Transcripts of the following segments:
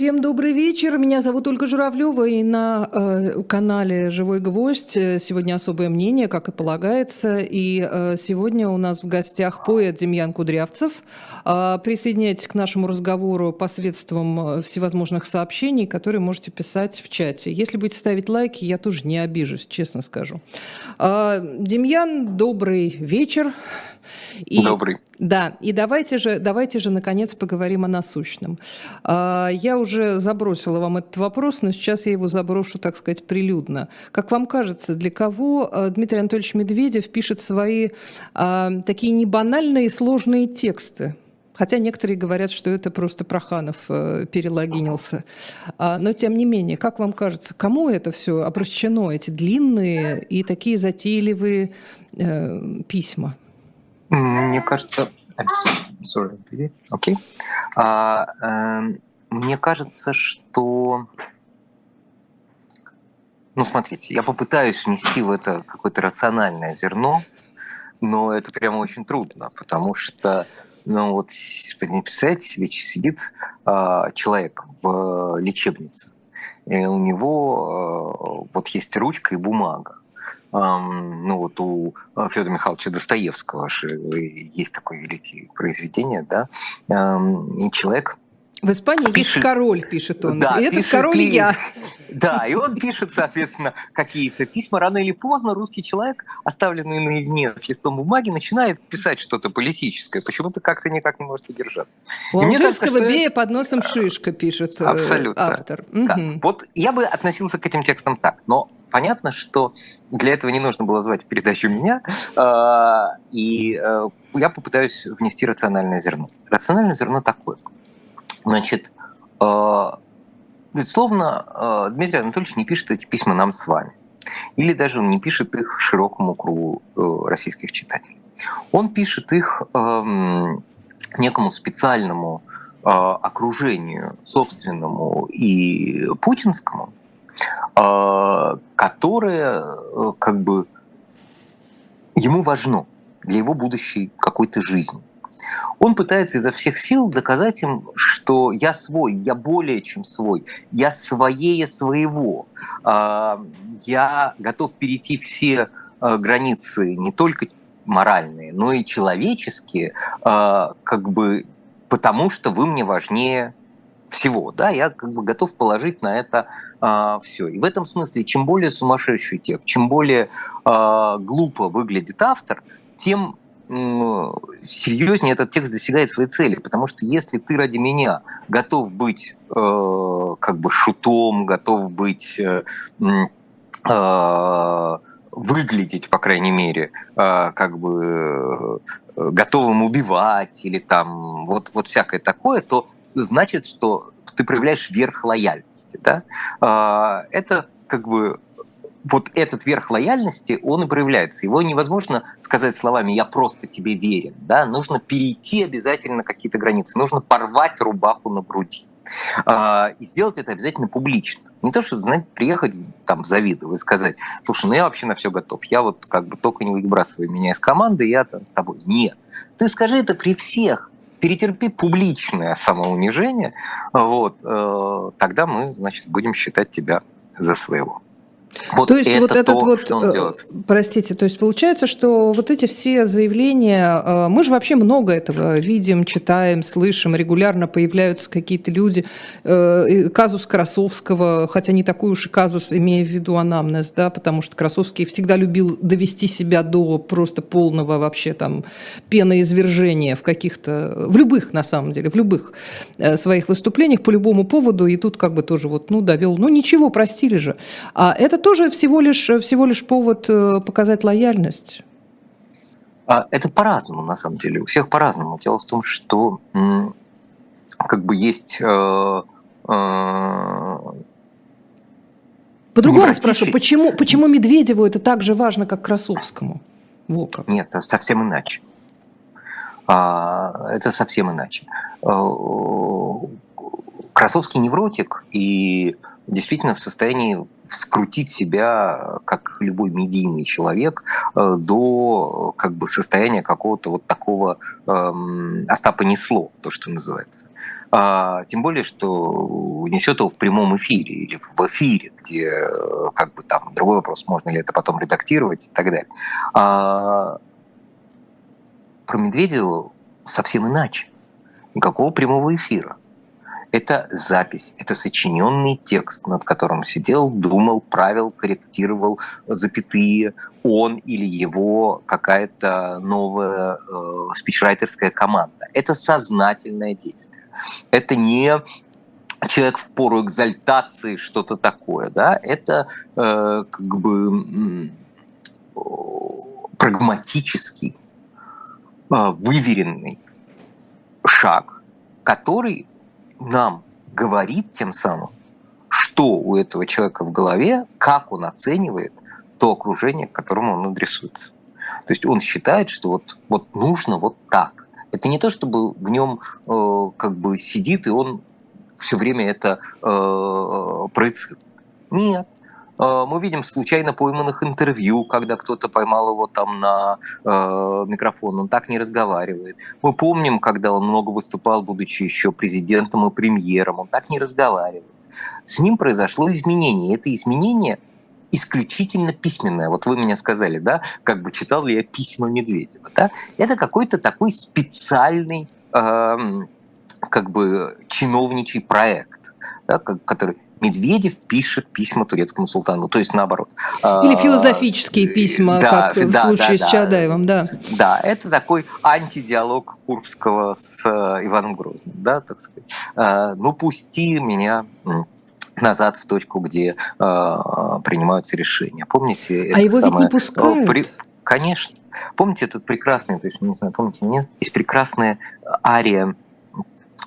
Всем добрый вечер. Меня зовут Ольга Журавлева, и на э, канале «Живой гвоздь» сегодня особое мнение, как и полагается. И э, сегодня у нас в гостях поэт Демьян Кудрявцев. Э, присоединяйтесь к нашему разговору посредством э, всевозможных сообщений, которые можете писать в чате. Если будете ставить лайки, я тоже не обижусь, честно скажу. Э, Демьян, добрый вечер. И, Добрый. Да, и давайте же, давайте же, наконец, поговорим о насущном. А, я уже забросила вам этот вопрос, но сейчас я его заброшу, так сказать, прилюдно. Как вам кажется, для кого а, Дмитрий Анатольевич Медведев пишет свои а, такие небанальные и сложные тексты? Хотя некоторые говорят, что это просто Проханов э, перелогинился. А, но тем не менее, как вам кажется, кому это все обращено, эти длинные и такие затейливые э, письма? Мне кажется... Sorry. Okay. А, э, мне кажется, что... Ну, смотрите, я попытаюсь внести в это какое-то рациональное зерно, но это прямо очень трудно, потому что, ну вот, представьте себе, сидит э, человек в лечебнице, и у него э, вот есть ручка и бумага ну вот у э, Федора Михайловича Достоевского есть такое великое произведение, да, и человек в Испании пишет, есть король, пишет он. Да, и этот король ли, я. Да, и он пишет, соответственно, какие-то письма. Рано или поздно русский человек, оставленный наедине с листом бумаги, начинает писать что-то политическое. Почему-то как-то никак не может удержаться. У Алжирского кажется, бея под носом шишка, пишет э, Абсолютно. автор. Да. Угу. Вот я бы относился к этим текстам так. Но понятно, что для этого не нужно было звать в передачу меня, а, и э, я попытаюсь внести рациональное зерно. Рациональное зерно такое. Значит, э, безусловно, э, Дмитрий Анатольевич не пишет эти письма нам с вами. Или даже он не пишет их широкому кругу российских читателей. Он пишет их эм, некому специальному окружению собственному и путинскому, которое э, как бы ему важно для его будущей какой-то жизни. Он пытается изо всех сил доказать им, что я свой, я более чем свой, я своее своего, а, я готов перейти все э, границы не только моральные, но и человеческие, как бы потому что вы мне важнее всего, да, я как бы готов положить на это а, все. И в этом смысле, чем более сумасшедший текст, чем более а, глупо выглядит автор, тем серьезнее этот текст достигает своей цели, потому что если ты ради меня готов быть э, как бы шутом, готов быть э, э, выглядеть, по крайней мере, э, как бы э, готовым убивать или там вот, вот всякое такое, то значит, что ты проявляешь верх лояльности. Да? А, это как бы вот этот верх лояльности, он и проявляется. Его невозможно сказать словами «я просто тебе верен». Да? Нужно перейти обязательно какие-то границы. Нужно порвать рубаху на груди. А, и сделать это обязательно публично. Не то, что, знаете, приехать там в Завидово и сказать, слушай, ну я вообще на все готов, я вот как бы только не выбрасывай меня из команды, я там с тобой. Нет. Ты скажи это при всех, перетерпи публичное самоунижение, вот, э, тогда мы, значит, будем считать тебя за своего. Вот то есть это вот этот то, вот, что он делает. Э, простите, то есть получается, что вот эти все заявления, э, мы же вообще много этого видим, читаем, слышим, регулярно появляются какие-то люди, э, казус Красовского, хотя не такой уж и казус, имея в виду анамнез, да, потому что Красовский всегда любил довести себя до просто полного вообще там пеноизвержения в каких-то, в любых на самом деле, в любых своих выступлениях по любому поводу, и тут как бы тоже вот, ну, довел, ну, ничего, простили же. А это тоже всего лишь, всего лишь повод э, показать лояльность. А, это по-разному, на самом деле. У всех по-разному. Дело в том, что как бы есть... Э, э, По-другому спрошу, почему, почему Медведеву это так же важно, как Красовскому? Во как. Нет, совсем иначе. А, это совсем иначе. Красовский невротик, и действительно в состоянии вскрутить себя, как любой медийный человек, э, до как бы состояния какого-то вот такого эм, Остапа несло, то, что называется. А, тем более, что несет его в прямом эфире или в эфире, где э, как бы там другой вопрос, можно ли это потом редактировать и так далее. А, про Медведева совсем иначе. Никакого прямого эфира. Это запись, это сочиненный текст, над которым сидел, думал, правил, корректировал запятые он или его какая-то новая э, спичрайтерская команда. Это сознательное действие. Это не человек в пору экзальтации, что-то такое, да, это э, как бы э, прагматический, э, выверенный шаг, который нам говорит тем самым, что у этого человека в голове, как он оценивает то окружение, к которому он адресуется. То есть он считает, что вот, вот нужно вот так. Это не то, чтобы в нем э, как бы сидит и он все время это э, проецирует. Нет. Э, мы видим случайно пойманных интервью, когда кто-то поймал его там на э, микрофон, он так не разговаривает. Мы помним, когда он много выступал, будучи еще президентом и премьером, он так не разговаривает. С ним произошло изменение. Это изменение исключительно письменное. Вот вы меня сказали, да, как бы читал ли я письма Медведева, да? Это какой-то такой специальный, э, как бы чиновничий проект, да, который Медведев пишет письма турецкому султану, то есть наоборот. Или а, философические письма, да, как да, в случае да, с Чадаевым, да. Да, это такой антидиалог Курбского с э, Иваном Грозным, да, так сказать. А, ну, пусти меня назад в точку, где а, принимаются решения. Помните? А его самое... ведь не пускают? При... Конечно. Помните этот прекрасный, то есть, не знаю, помните, нет? Есть прекрасная ария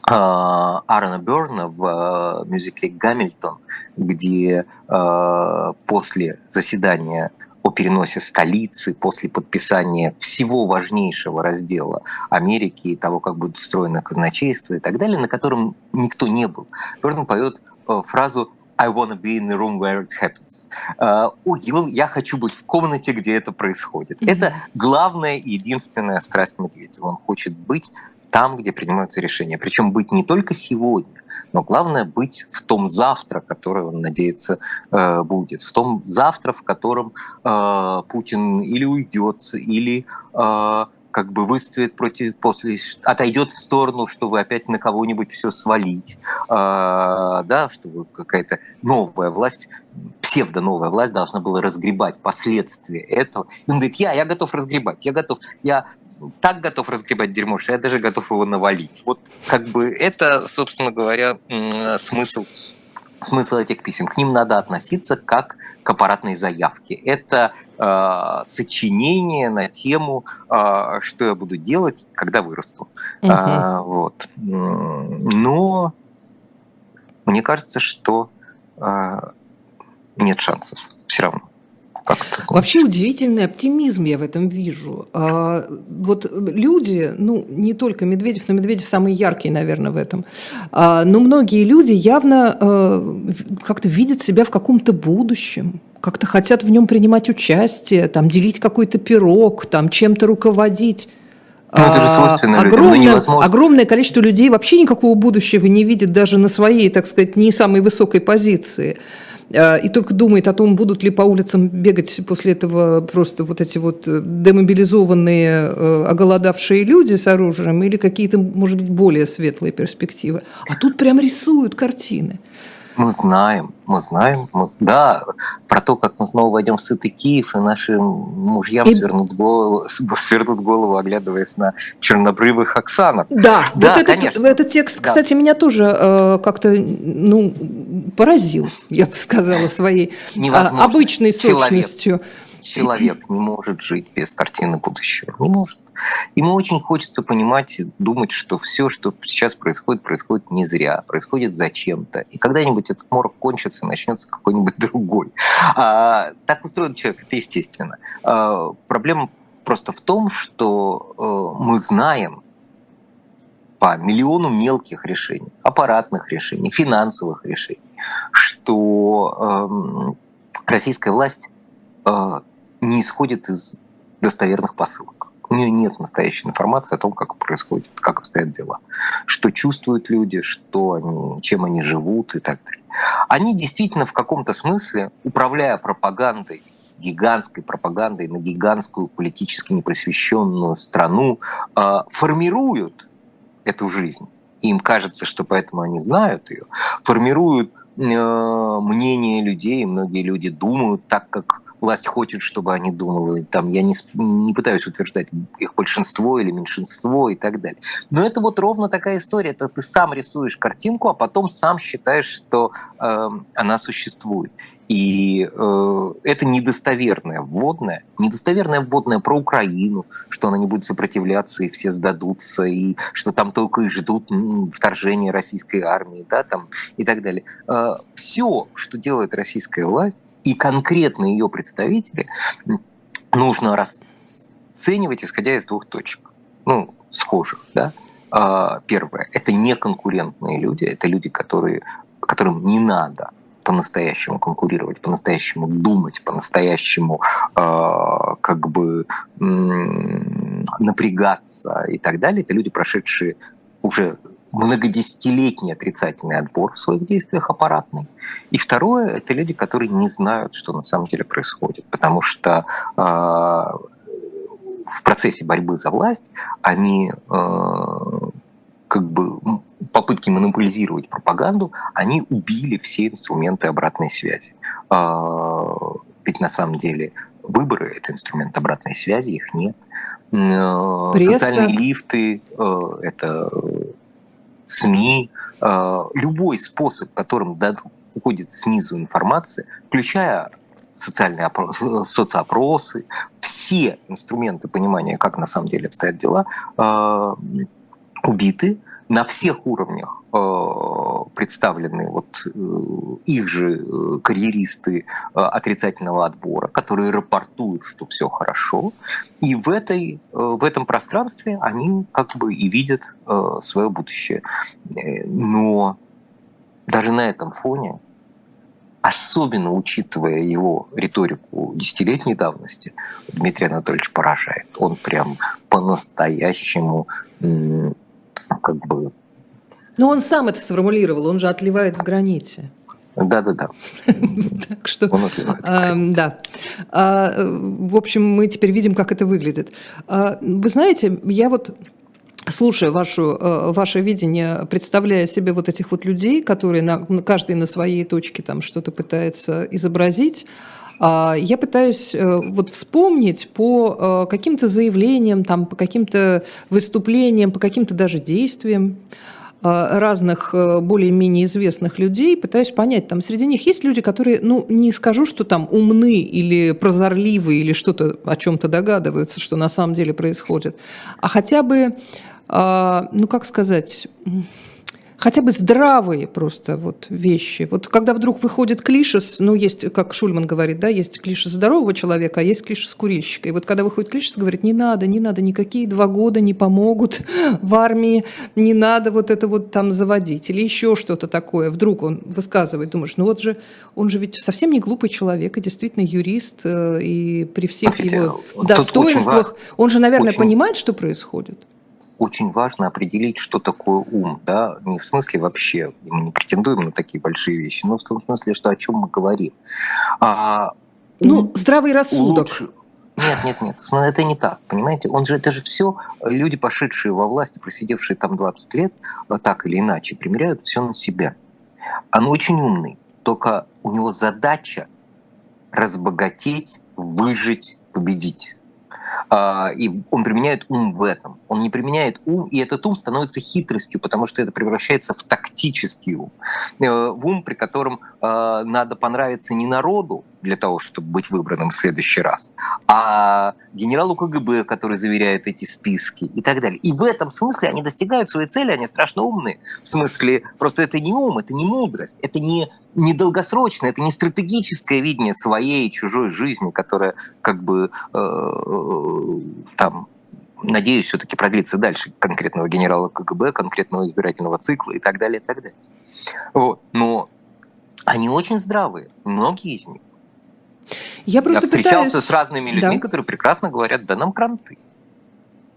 Аарона Берна в а, мюзикле «Гамильтон», где а, после заседания о переносе столицы, после подписания всего важнейшего раздела Америки и того, как будет устроено казначейство и так далее, на котором никто не был. Берн поет фразу I wanna be in the room where it happens. Uh, я хочу быть в комнате, где это происходит. Mm-hmm. Это главная и единственная страсть Медведева. Он хочет быть там, где принимаются решения. Причем быть не только сегодня, но главное быть в том завтра, которое он надеется э, будет, в том завтра, в котором э, Путин или уйдет, или э, как бы выставит против, после, отойдет в сторону, чтобы опять на кого-нибудь все свалить, да, чтобы какая-то новая власть, псевдо-новая власть должна была разгребать последствия этого. И он говорит, я, я готов разгребать, я готов, я так готов разгребать дерьмо, что я даже готов его навалить. Вот как бы это, собственно говоря, смысл, смысл этих писем. К ним надо относиться как к аппаратной заявке. Это э, сочинение на тему, э, что я буду делать, когда вырасту. Угу. Э, вот. Но мне кажется, что э, нет шансов все равно как-то. Вообще удивительный оптимизм я в этом вижу. А, вот люди, ну, не только Медведев, но Медведев самый яркий, наверное, в этом. А, но многие люди явно а, как-то видят себя в каком-то будущем как-то хотят в нем принимать участие, там, делить какой-то пирог, там, чем-то руководить. Ну, это же свойственно огромное, людям, ну, огромное количество людей вообще никакого будущего не видит даже на своей, так сказать, не самой высокой позиции. Э, и только думает о том, будут ли по улицам бегать после этого просто вот эти вот э, демобилизованные, э, оголодавшие люди с оружием или какие-то, может быть, более светлые перспективы. А тут прям рисуют картины. Мы знаем, мы знаем, мы, да, про то, как мы снова войдем в сытый Киев, и наши мужьям и... свернут, голову, свернут голову, оглядываясь на чернобрывых Оксанок. Да, да вот конечно. этот, этот текст, да. кстати, меня тоже э, как-то ну, поразил, я бы сказала, своей а, обычной сущностью. Человек, человек не может жить без картины будущего. Не может. Ему очень хочется понимать, думать, что все, что сейчас происходит, происходит не зря, происходит зачем-то. И когда-нибудь этот морок кончится, начнется какой-нибудь другой. А, так устроен человек, это естественно. А, проблема просто в том, что а, мы знаем по миллиону мелких решений, аппаратных решений, финансовых решений, что э, российская власть э, не исходит из достоверных посылок У нее нет настоящей информации о том, как происходит, как обстоят дела, что чувствуют люди, что они, чем они живут и так далее. Они действительно в каком-то смысле, управляя пропагандой, гигантской пропагандой на гигантскую политически непросвещенную страну, а, формируют эту жизнь. Им кажется, что поэтому они знают ее, формируют э, мнение людей, многие люди думают так, как власть хочет, чтобы они думали. Там, я не, не пытаюсь утверждать их большинство или меньшинство и так далее. Но это вот ровно такая история. Это ты сам рисуешь картинку, а потом сам считаешь, что э, она существует. И э, это недостоверное вводное, недостоверное вводное про Украину, что она не будет сопротивляться и все сдадутся, и что там только и ждут вторжения российской армии, да, там и так далее. Э, все, что делает российская власть, и конкретно ее представители нужно расценивать, исходя из двух точек, ну, схожих, да. А, первое, это не конкурентные люди, это люди, которые, которым не надо по-настоящему конкурировать, по-настоящему думать, по-настоящему э, как бы э, напрягаться и так далее. Это люди, прошедшие уже многодесятилетний отрицательный отбор в своих действиях аппаратный. И второе — это люди, которые не знают, что на самом деле происходит, потому что э, в процессе борьбы за власть они э, как бы попытки монополизировать пропаганду, они убили все инструменты обратной связи. Э, ведь на самом деле выборы — это инструмент обратной связи, их нет. Пресса. Социальные лифты — это СМИ, э, любой способ, которым уходит снизу информация, включая социальные опросы, соцопросы, все инструменты понимания, как на самом деле обстоят дела, э, убиты на всех уровнях э, представлены вот э, их же э, карьеристы отрицательного отбора, которые рапортуют, что все хорошо, и в, этой, в этом пространстве они как бы и видят свое будущее. Но даже на этом фоне, особенно учитывая его риторику десятилетней давности, Дмитрий Анатольевич поражает. Он прям по-настоящему как бы... Ну, он сам это сформулировал, он же отливает в граните. Да-да-да. Так что, да. А, в общем, мы теперь видим, как это выглядит. А, вы знаете, я вот слушая вашу, э, ваше видение, представляя себе вот этих вот людей, которые на, каждый на своей точке там что-то пытается изобразить, я пытаюсь э, вот вспомнить по э, каким-то заявлениям, там, по каким-то выступлениям, по каким-то даже действиям э, разных более-менее известных людей, пытаюсь понять, там среди них есть люди, которые, ну, не скажу, что там умны или прозорливы или что-то о чем-то догадываются, что на самом деле происходит, а хотя бы, ну, как сказать, хотя бы здравые просто вот вещи. Вот когда вдруг выходит клишес, ну, есть, как Шульман говорит, да, есть клишес здорового человека, а есть клишес курильщика. И вот когда выходит клишес, говорит, не надо, не надо, никакие два года не помогут в армии, не надо вот это вот там заводить. Или еще что-то такое. Вдруг он высказывает, думаешь, ну вот же, он же ведь совсем не глупый человек, и действительно юрист, э, и при всех его достоинствах, он же, наверное, очень... понимает, что происходит очень важно определить, что такое ум, да, не в смысле вообще, мы не претендуем на такие большие вещи, но в том смысле, что о чем мы говорим. А, ну, здравый рассудок. Лучше... Нет, нет, нет, это не так, понимаете? Он же, это же все люди, пошедшие во власть, просидевшие там 20 лет, а так или иначе, примеряют все на себя. Он очень умный, только у него задача разбогатеть, выжить, победить. А, и он применяет ум в этом. Он не применяет ум, и этот ум становится хитростью, потому что это превращается в тактический ум. Э, в ум, при котором э, надо понравиться не народу для того, чтобы быть выбранным в следующий раз, а генералу КГБ, который заверяет эти списки и так далее. И в этом смысле они достигают своей цели, они страшно умные. В смысле, просто это не ум, это не мудрость, это не не долгосрочное, это не стратегическое видение своей чужой жизни, которая как бы э, там надеюсь, все-таки продлится дальше конкретного генерала КГБ, конкретного избирательного цикла и так далее, и так далее. Вот. Но они очень здравые, многие из них. Я просто Я встречался пытаюсь... с разными людьми, да. которые прекрасно говорят, да нам кранты.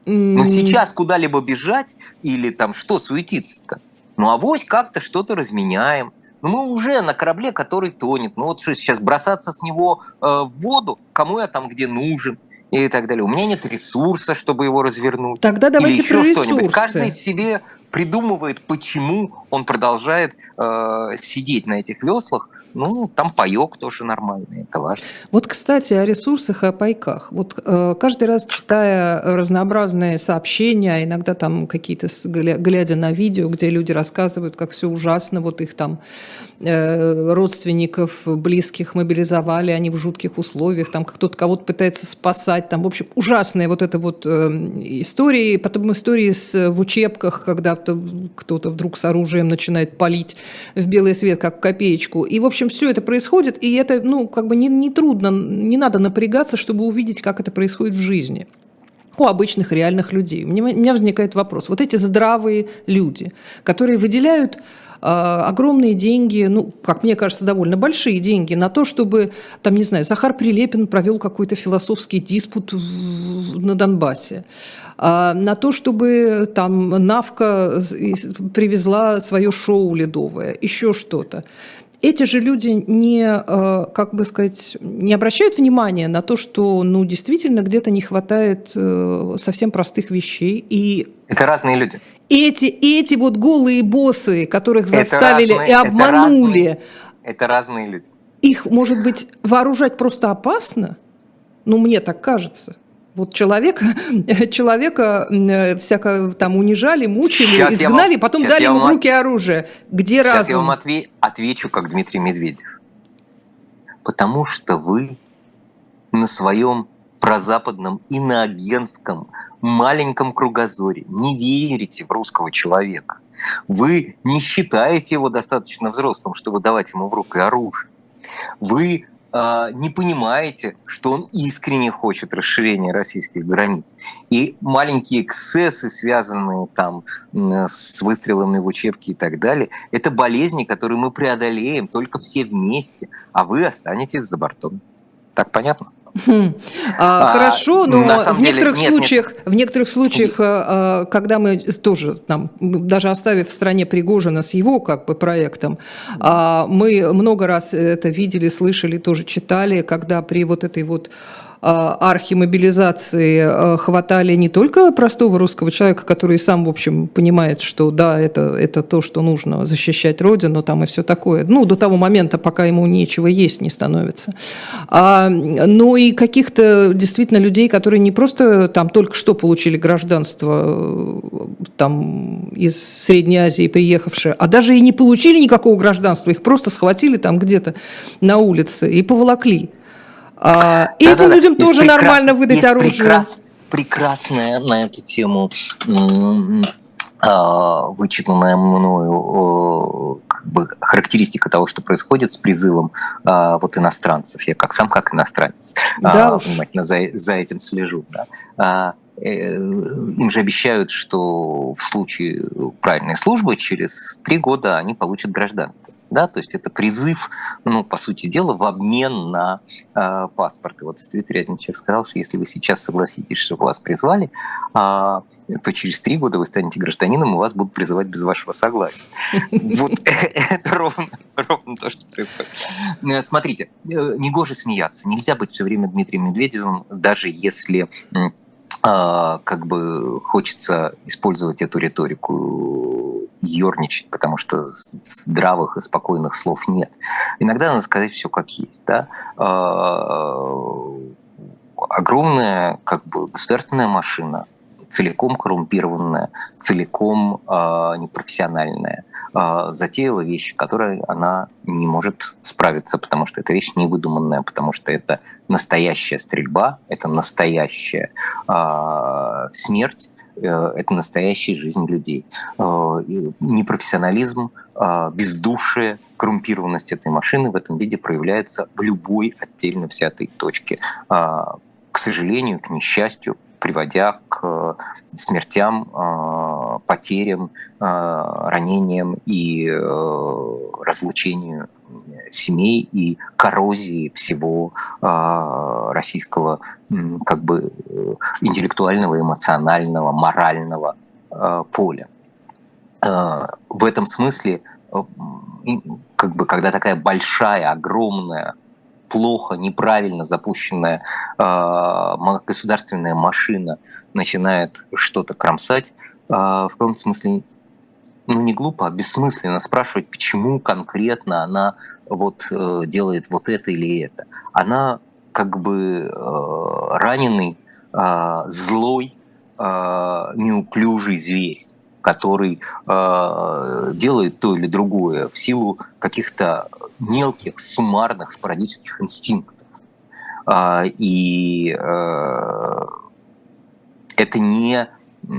Но сейчас куда-либо бежать или там что суетиться-то? Ну, авось как-то что-то разменяем. Ну, мы уже на корабле, который тонет. Ну, вот что сейчас бросаться с него э, в воду, кому я там где нужен и так далее. У меня нет ресурса, чтобы его развернуть. Тогда давайте Или еще что-нибудь. Каждый себе придумывает, почему он продолжает э, сидеть на этих веслах, ну, там паек тоже нормальный, это важно. Вот, кстати, о ресурсах и о пайках. Вот э, каждый раз читая разнообразные сообщения, иногда там какие-то, глядя на видео, где люди рассказывают, как все ужасно, вот их там родственников, близких мобилизовали, они в жутких условиях, там кто-то кого-то пытается спасать, там, в общем, ужасные вот это вот э, истории, потом истории с, в учебках, когда кто-то вдруг с оружием начинает палить в белый свет, как копеечку. И, в общем, все это происходит, и это, ну, как бы не, не трудно, не надо напрягаться, чтобы увидеть, как это происходит в жизни у обычных реальных людей. У меня, у меня возникает вопрос. Вот эти здравые люди, которые выделяют огромные деньги, ну, как мне кажется, довольно большие деньги на то, чтобы, там, не знаю, Захар Прилепин провел какой-то философский диспут на Донбассе, а, на то, чтобы там Навка привезла свое шоу ледовое, еще что-то. Эти же люди не, а, как бы сказать, не обращают внимания на то, что, ну, действительно где-то не хватает э, совсем простых вещей. И это разные люди эти, эти вот голые боссы, которых заставили разные, и обманули. Это разные, это разные люди. Их, может быть, вооружать просто опасно? Ну, мне так кажется. Вот человека, человека э, всяко там унижали, мучили, сейчас изгнали, вам, потом дали ему в руки оружие. Где сейчас разум? Сейчас я вам отве- отвечу, как Дмитрий Медведев. Потому что вы на своем прозападном иноагентском маленьком кругозоре, не верите в русского человека. Вы не считаете его достаточно взрослым, чтобы давать ему в руки оружие. Вы э, не понимаете, что он искренне хочет расширения российских границ. И маленькие эксцессы, связанные там с выстрелами в учебки и так далее, это болезни, которые мы преодолеем только все вместе, а вы останетесь за бортом. Так понятно? Хм. А, а, хорошо, но в некоторых нет, случаях, нет. в некоторых случаях, а, когда мы тоже там, даже оставив в стране Пригожина с его как бы проектом, а, мы много раз это видели, слышали, тоже читали, когда при вот этой вот архимобилизации а, хватали не только простого русского человека, который сам, в общем, понимает, что да, это, это то, что нужно защищать Родину, там и все такое, ну, до того момента, пока ему нечего есть не становится, а, но и каких-то действительно людей, которые не просто там только что получили гражданство там из Средней Азии приехавшие, а даже и не получили никакого гражданства, их просто схватили там где-то на улице и поволокли. А, да, этим да, людям да. тоже нормально выдать оружие. Прекрас... Прекрасная на эту тему а, вычитанная мною как бы, характеристика того, что происходит с призывом а, вот иностранцев. Я как сам как иностранец да а, внимательно за, за этим слежу. Да. Э, им же обещают, что в случае правильной службы через три года они получат гражданство. Да, то есть это призыв, ну, по сути дела, в обмен на э, паспорт. И вот в Твиттере один человек сказал, что если вы сейчас согласитесь, что вас призвали, э, то через три года вы станете гражданином, и вас будут призывать без вашего согласия. Вот это ровно то, что происходит. Э, смотрите, э, негоже смеяться. Нельзя быть все время Дмитрием Медведевым, даже если как бы хочется использовать эту риторику, ерничать, потому что здравых и спокойных слов нет. Иногда надо сказать все как есть. Да? А, огромная как бы государственная машина, целиком коррумпированная, целиком э, непрофессиональная, э, затеяла вещи, которые она не может справиться, потому что эта вещь невыдуманная, потому что это настоящая стрельба, это настоящая э, смерть, э, это настоящая жизнь людей. Э, непрофессионализм, э, бездушие, коррумпированность этой машины в этом виде проявляется в любой отдельно взятой точке. К сожалению, к несчастью, приводя к э, смертям, э, потерям, э, ранениям и разлучению семей и коррозии всего российского как бы интеллектуального, эмоционального, морального поля. В этом смысле, как бы, когда такая большая, огромная плохо, неправильно запущенная э, государственная машина начинает что-то кромсать, э, в каком-то смысле ну не глупо, а бессмысленно спрашивать, почему конкретно она вот э, делает вот это или это. Она как бы э, раненый, э, злой, э, неуклюжий зверь, который э, делает то или другое в силу каких-то мелких, суммарных, спорадических инстинктов. Э, и э, это не э,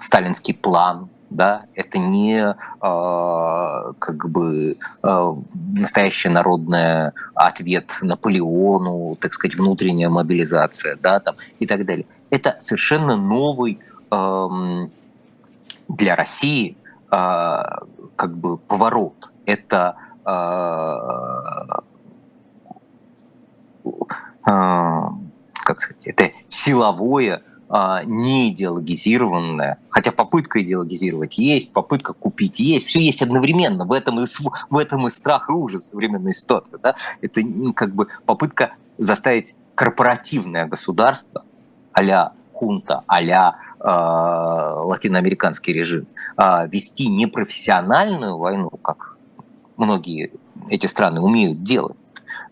сталинский план, да, это не э, как бы э, настоящий народный ответ Наполеону, так сказать, внутренняя мобилизация, да, там и так далее. Это совершенно новый э, для России э, как бы поворот. Это э, э, как сказать, это силовое а, не идеологизированная, хотя попытка идеологизировать есть, попытка купить есть, все есть одновременно. В этом и, в этом и страх и ужас современной ситуации. Да? Это как бы попытка заставить корпоративное государство а-ля хунта, а-ля латиноамериканский режим, э, вести непрофессиональную войну, как многие эти страны умеют делать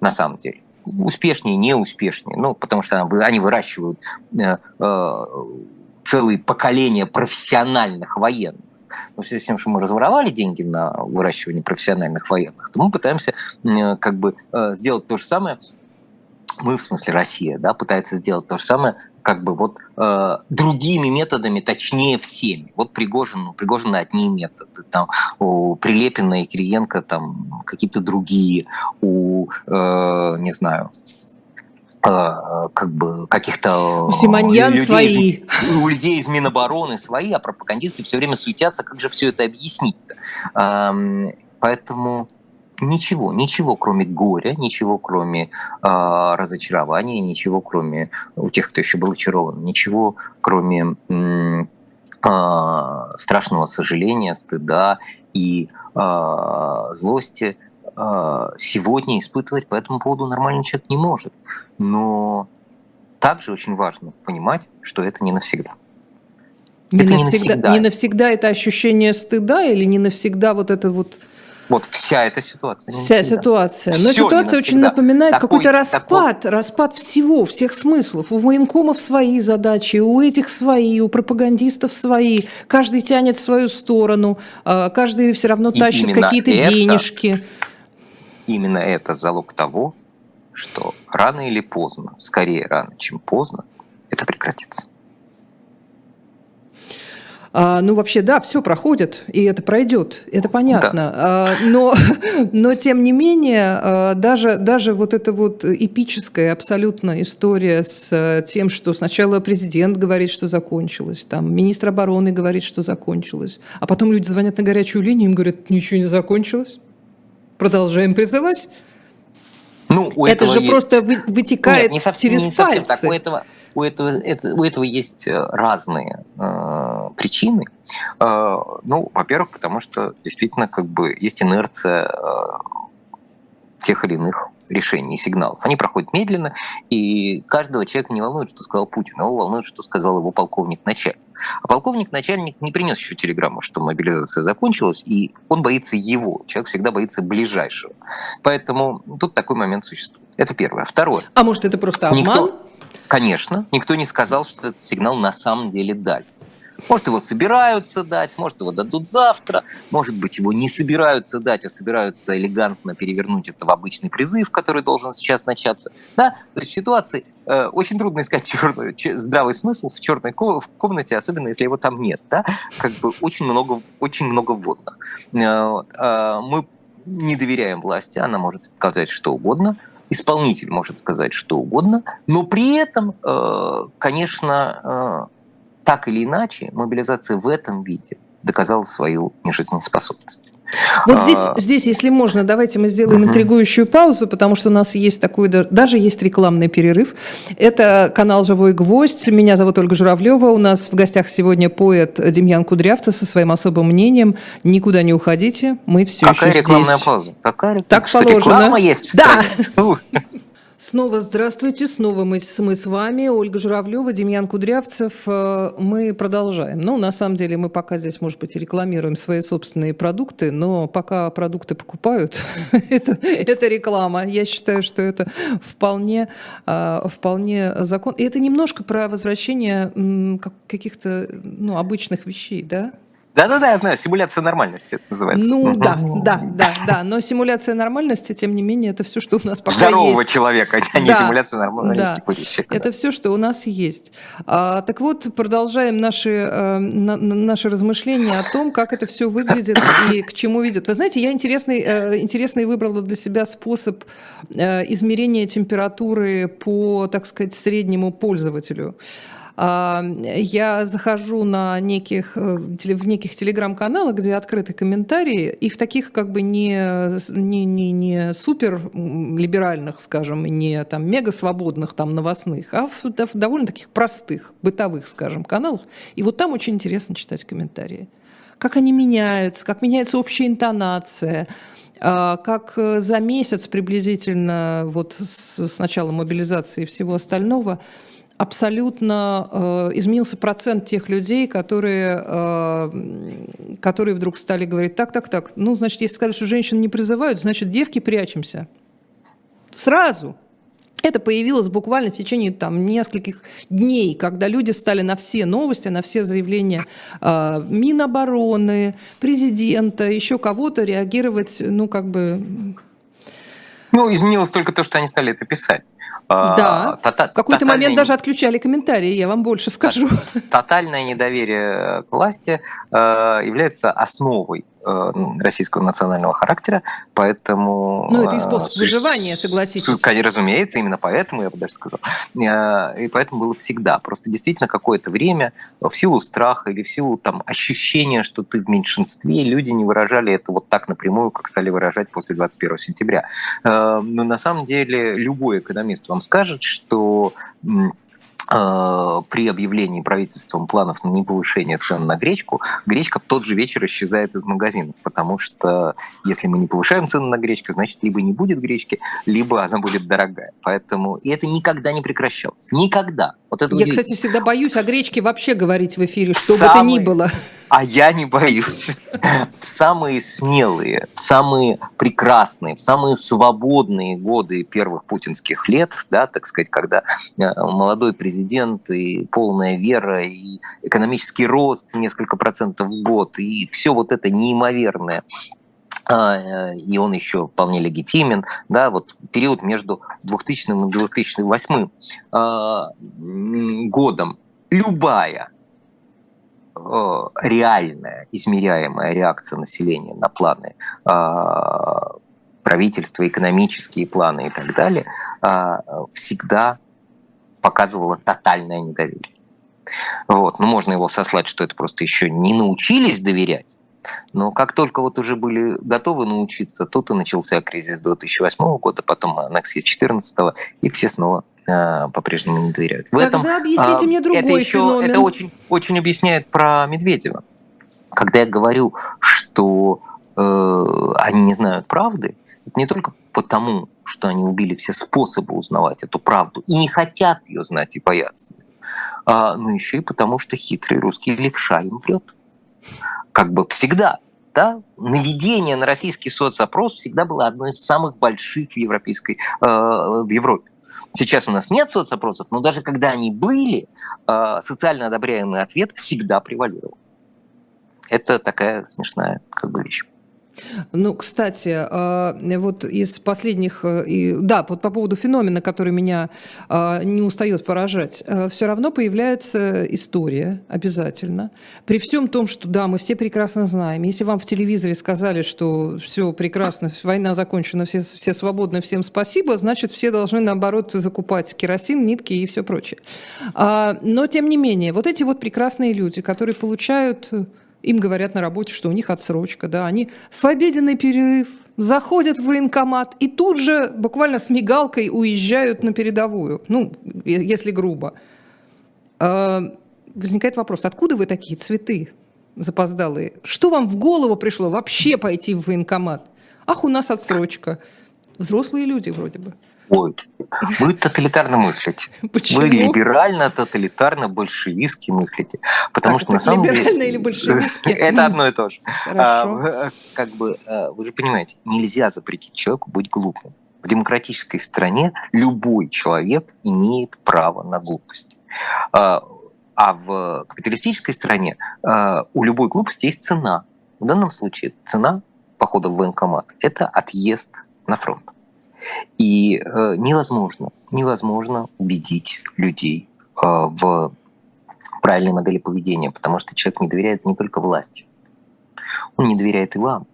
на самом деле, успешнее, не успешнее, ну, потому что они выращивают э, э, целые поколения профессиональных военных. Но в с тем, что мы разворовали деньги на выращивание профессиональных военных, то мы пытаемся э, как бы сделать то же самое, мы, в смысле Россия, да, пытается сделать то же самое как бы вот э, другими методами, точнее всеми. Вот Пригожин, у Пригожина одни методы, там у Прилепина и Кириенко там какие-то другие, у, э, не знаю, э, как бы каких-то у Симоньян людей, свои. у людей из Минобороны свои, а пропагандисты все время суетятся, как же все это объяснить-то. Эм, поэтому ничего, ничего кроме горя, ничего кроме э, разочарования, ничего кроме у тех, кто еще был очарован, ничего кроме э, страшного сожаления, стыда и э, злости э, сегодня испытывать по этому поводу нормальный человек не может. Но также очень важно понимать, что это не навсегда. Не, это навсегда, не навсегда. Не навсегда это ощущение стыда или не навсегда вот это вот вот вся эта ситуация. Вся ситуация. Но Все ситуация очень напоминает такой, какой-то распад, такой... распад всего, всех смыслов. У военкомов свои задачи, у этих свои, у пропагандистов свои. Каждый тянет в свою сторону, а, каждый все равно И тащит какие-то это, денежки. Именно это залог того, что рано или поздно, скорее рано, чем поздно, это прекратится. А, ну, вообще, да, все проходит, и это пройдет, это понятно. Да. А, но, но, тем не менее, а, даже, даже вот эта вот эпическая абсолютно история с э, тем, что сначала президент говорит, что закончилось, там, министр обороны говорит, что закончилось, а потом люди звонят на горячую линию, им говорят, ничего не закончилось, продолжаем призывать. Ну, у это же есть... просто вытекает Нет, не совсем, через не совсем пальцы. Так. У этого, у этого, это, у этого есть э, разные э, причины. Э, ну, во-первых, потому что действительно как бы есть инерция э, тех или иных решений и сигналов. Они проходят медленно, и каждого человека не волнует, что сказал Путин, его волнует, что сказал его полковник-начальник. А полковник-начальник не принес еще телеграмму, что мобилизация закончилась, и он боится его. Человек всегда боится ближайшего. Поэтому тут такой момент существует. Это первое. Второе. А может, это просто обман? Никто, конечно, никто не сказал, что этот сигнал на самом деле дали. Может, его собираются дать, может, его дадут завтра, может быть, его не собираются дать, а собираются элегантно перевернуть это в обычный призыв, который должен сейчас начаться. Да? То есть в ситуации э, очень трудно искать черный, здравый смысл в черной комнате, особенно если его там нет. Да? Как бы очень много, очень много вводных. Э, э, мы не доверяем власти, она может сказать что угодно, исполнитель может сказать что угодно, но при этом, э, конечно, э, так или иначе, мобилизация в этом виде доказала свою нежизнеспособность. Вот здесь, а... здесь, если можно, давайте мы сделаем uh-huh. интригующую паузу, потому что у нас есть такой, даже есть рекламный перерыв. Это канал «Живой гвоздь». Меня зовут Ольга Журавлева. У нас в гостях сегодня поэт Демьян Кудрявцев со своим особым мнением. Никуда не уходите, мы все Какая еще рекламная здесь. пауза? Какая Так что, положено. реклама есть в Да! Снова здравствуйте, снова мы, мы с вами, Ольга Журавлева, Демьян Кудрявцев. Э, мы продолжаем. Ну, на самом деле, мы пока здесь, может быть, рекламируем свои собственные продукты, но пока продукты покупают, это, это реклама. Я считаю, что это вполне, э, вполне закон. И это немножко про возвращение каких-то ну, обычных вещей, да? Да-да-да, я знаю, симуляция нормальности это называется. Ну да, да, да, да, но симуляция нормальности, тем не менее, это все, что у нас пока Здорового есть. человека, а не да, симуляция нормальности да. Это все, что у нас есть. А, так вот, продолжаем наши, а, на, наши размышления о том, как это все выглядит и к чему ведет. Вы знаете, я интересный, э, интересный выбрала для себя способ э, измерения температуры по, так сказать, среднему пользователю. А, я захожу на неких, э, в неких телеграм-каналах, где открыты комментарии, и в таких как бы не, не, не, не супер либеральных, скажем, не там мега свободных там новостных, а в, в довольно таких простых, бытовых, скажем, каналах. И вот там очень интересно читать комментарии. Как они меняются, как меняется общая интонация, а, как э, за месяц приблизительно, вот с, с начала мобилизации и всего остального, абсолютно э, изменился процент тех людей, которые, э, которые вдруг стали говорить, так, так, так, ну, значит, если сказали, что женщин не призывают, значит, девки прячемся. Сразу. Это появилось буквально в течение там, нескольких дней, когда люди стали на все новости, на все заявления э, Минобороны, президента, еще кого-то реагировать, ну, как бы... Ну, изменилось только то, что они стали это писать. А, да, в какой-то момент даже отключали комментарии, я вам больше скажу. Тотальное недоверие к власти э, является основой российского национального характера, поэтому... Ну, это и способ э, выживания, согласитесь. Разумеется, именно поэтому, я бы даже сказал. Э, и поэтому было всегда. Просто действительно какое-то время в силу страха или в силу там, ощущения, что ты в меньшинстве, люди не выражали это вот так напрямую, как стали выражать после 21 сентября. Но на самом деле любой экономист вам скажет, что Э, при объявлении правительством планов на неповышение цен на гречку, гречка в тот же вечер исчезает из магазинов, потому что если мы не повышаем цены на гречку, значит, либо не будет гречки, либо она будет дорогая. Поэтому и это никогда не прекращалось. Никогда. Вот это Я, кстати, всегда боюсь о гречке вообще говорить в эфире, что Самый... бы то ни было. А я не боюсь. Самые смелые, самые прекрасные, самые свободные годы первых путинских лет, да, так сказать, когда э, молодой президент и полная вера, и экономический рост несколько процентов в год, и все вот это неимоверное а, э, и он еще вполне легитимен, да, вот период между 2000 и 2008 а, годом любая реальная, измеряемая реакция населения на планы а, правительства, экономические планы и так далее, а, всегда показывала тотальное недоверие. Вот. Ну, можно его сослать, что это просто еще не научились доверять, но как только вот уже были готовы научиться, тут и начался кризис 2008 года, потом аннексия 2014, и все снова по-прежнему не доверяют. В Тогда этом, объясните а, мне другой это еще, феномен. Это очень, очень объясняет про Медведева. Когда я говорю, что э, они не знают правды, это не только потому, что они убили все способы узнавать эту правду и не хотят ее знать и боятся, а, но еще и потому, что хитрый русский левша им врет. Как бы всегда да, наведение на российский соцопрос всегда было одной из самых больших в, европейской, э, в Европе. Сейчас у нас нет соцопросов, но даже когда они были, а, социально одобряемый ответ всегда превалировал. Это такая смешная как бы вещь. Ну, кстати, а, вот из последних, э, да, вот по поводу феномена, который меня а, не устает поражать, э, все равно появляется история обязательно. При всем том, что, да, мы все прекрасно знаем, если вам в телевизоре сказали, что все прекрасно, война закончена, все, все свободны, всем спасибо, значит, все должны, наоборот, закупать керосин, нитки и все прочее. А, но, тем не менее, вот эти вот прекрасные люди, которые получают им говорят на работе, что у них отсрочка, да, они в обеденный перерыв заходят в военкомат и тут же буквально с мигалкой уезжают на передовую, ну, если грубо. А, возникает вопрос, откуда вы такие цветы запоздалые? Что вам в голову пришло вообще пойти в военкомат? Ах, у нас отсрочка. Взрослые люди вроде бы. Ой, вы тоталитарно мыслите. Почему? Вы либерально-тоталитарно большевистски мыслите. Потому так, что на самом либерально деле... или большевистски? Это одно и то же. Хорошо. А, как бы, э, вы же понимаете, нельзя запретить человеку быть глупым. В демократической стране любой человек имеет право на глупость. А, а в капиталистической стране а, у любой глупости есть цена. В данном случае цена похода в военкомат – это отъезд на фронт. И э, невозможно, невозможно убедить людей э, в правильной модели поведения, потому что человек не доверяет не только власти, он не доверяет и вам.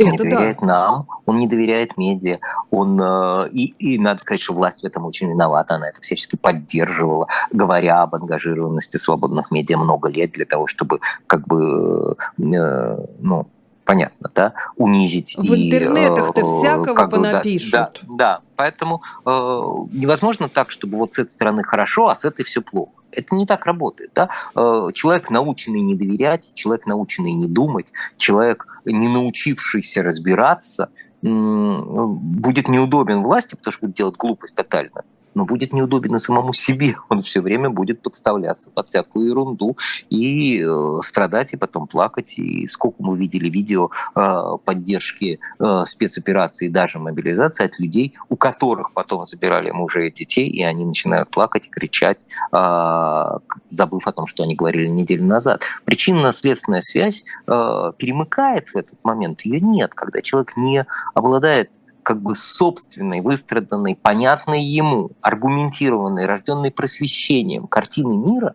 Он это не доверяет да. нам, он не доверяет медиа, он э, и, и надо сказать, что власть в этом очень виновата, она это всячески поддерживала, говоря об ангажированности свободных медиа много лет для того, чтобы как бы э, ну понятно, да, унизить. В и, интернетах-то э, всякого как понапишут. Да, да, да, поэтому э, невозможно так, чтобы вот с этой стороны хорошо, а с этой все плохо. Это не так работает. Да? Э, человек, наученный не доверять, человек, наученный не думать, человек, не научившийся разбираться, будет неудобен власти, потому что будет делать глупость тотально но будет неудобен и самому себе. Он все время будет подставляться под всякую ерунду и э, страдать, и потом плакать. И сколько мы видели видео э, поддержки э, спецоперации, даже мобилизации от людей, у которых потом забирали мужей и детей, и они начинают плакать кричать, э, забыв о том, что они говорили неделю назад. Причинно-следственная связь э, перемыкает в этот момент. Ее нет, когда человек не обладает как бы собственной, выстраданной, понятной ему, аргументированной, рожденной просвещением картины мира,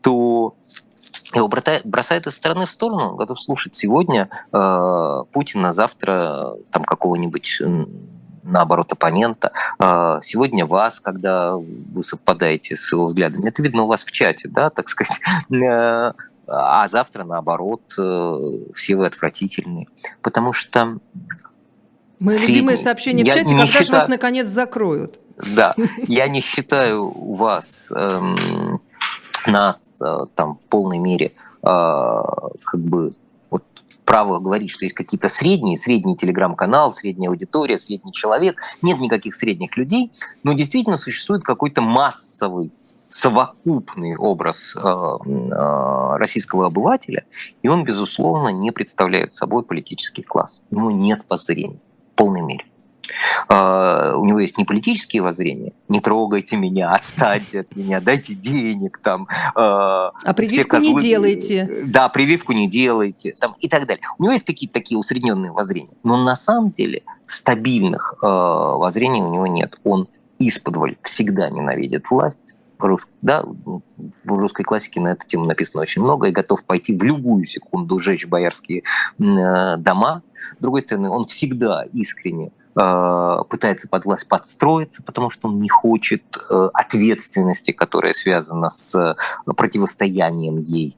то его бросает из стороны в сторону, готов слушать сегодня э, Путина, завтра там какого-нибудь наоборот, оппонента. Э, сегодня вас, когда вы совпадаете с его взглядами, это видно у вас в чате, да, так сказать, э, а завтра, наоборот, э, все вы отвратительные. Потому что Мои средний. любимые сообщения в чате, когда считаю... же вас наконец закроют. Да, я не считаю вас, эм, нас э, там в полной мере э, как бы вот право говорить, что есть какие-то средние, средний телеграм-канал, средняя аудитория, средний человек. Нет никаких средних людей, но действительно существует какой-то массовый совокупный образ э, э, российского обывателя, и он, безусловно, не представляет собой политический класс. У него нет воззрений полной мере. Uh, у него есть не политические воззрения, не трогайте меня, отстаньте от меня, дайте денег, там. Uh, а прививку козлы, не делайте. Да, прививку не делайте, там, и так далее. У него есть какие-то такие усредненные воззрения, но на самом деле стабильных uh, воззрений у него нет. Он исподволь всегда ненавидит власть, рус, да, в русской классике на эту тему написано очень много, и готов пойти в любую секунду сжечь боярские э, дома. С другой стороны, он всегда искренне э, пытается под власть подстроиться, потому что он не хочет э, ответственности, которая связана с противостоянием ей.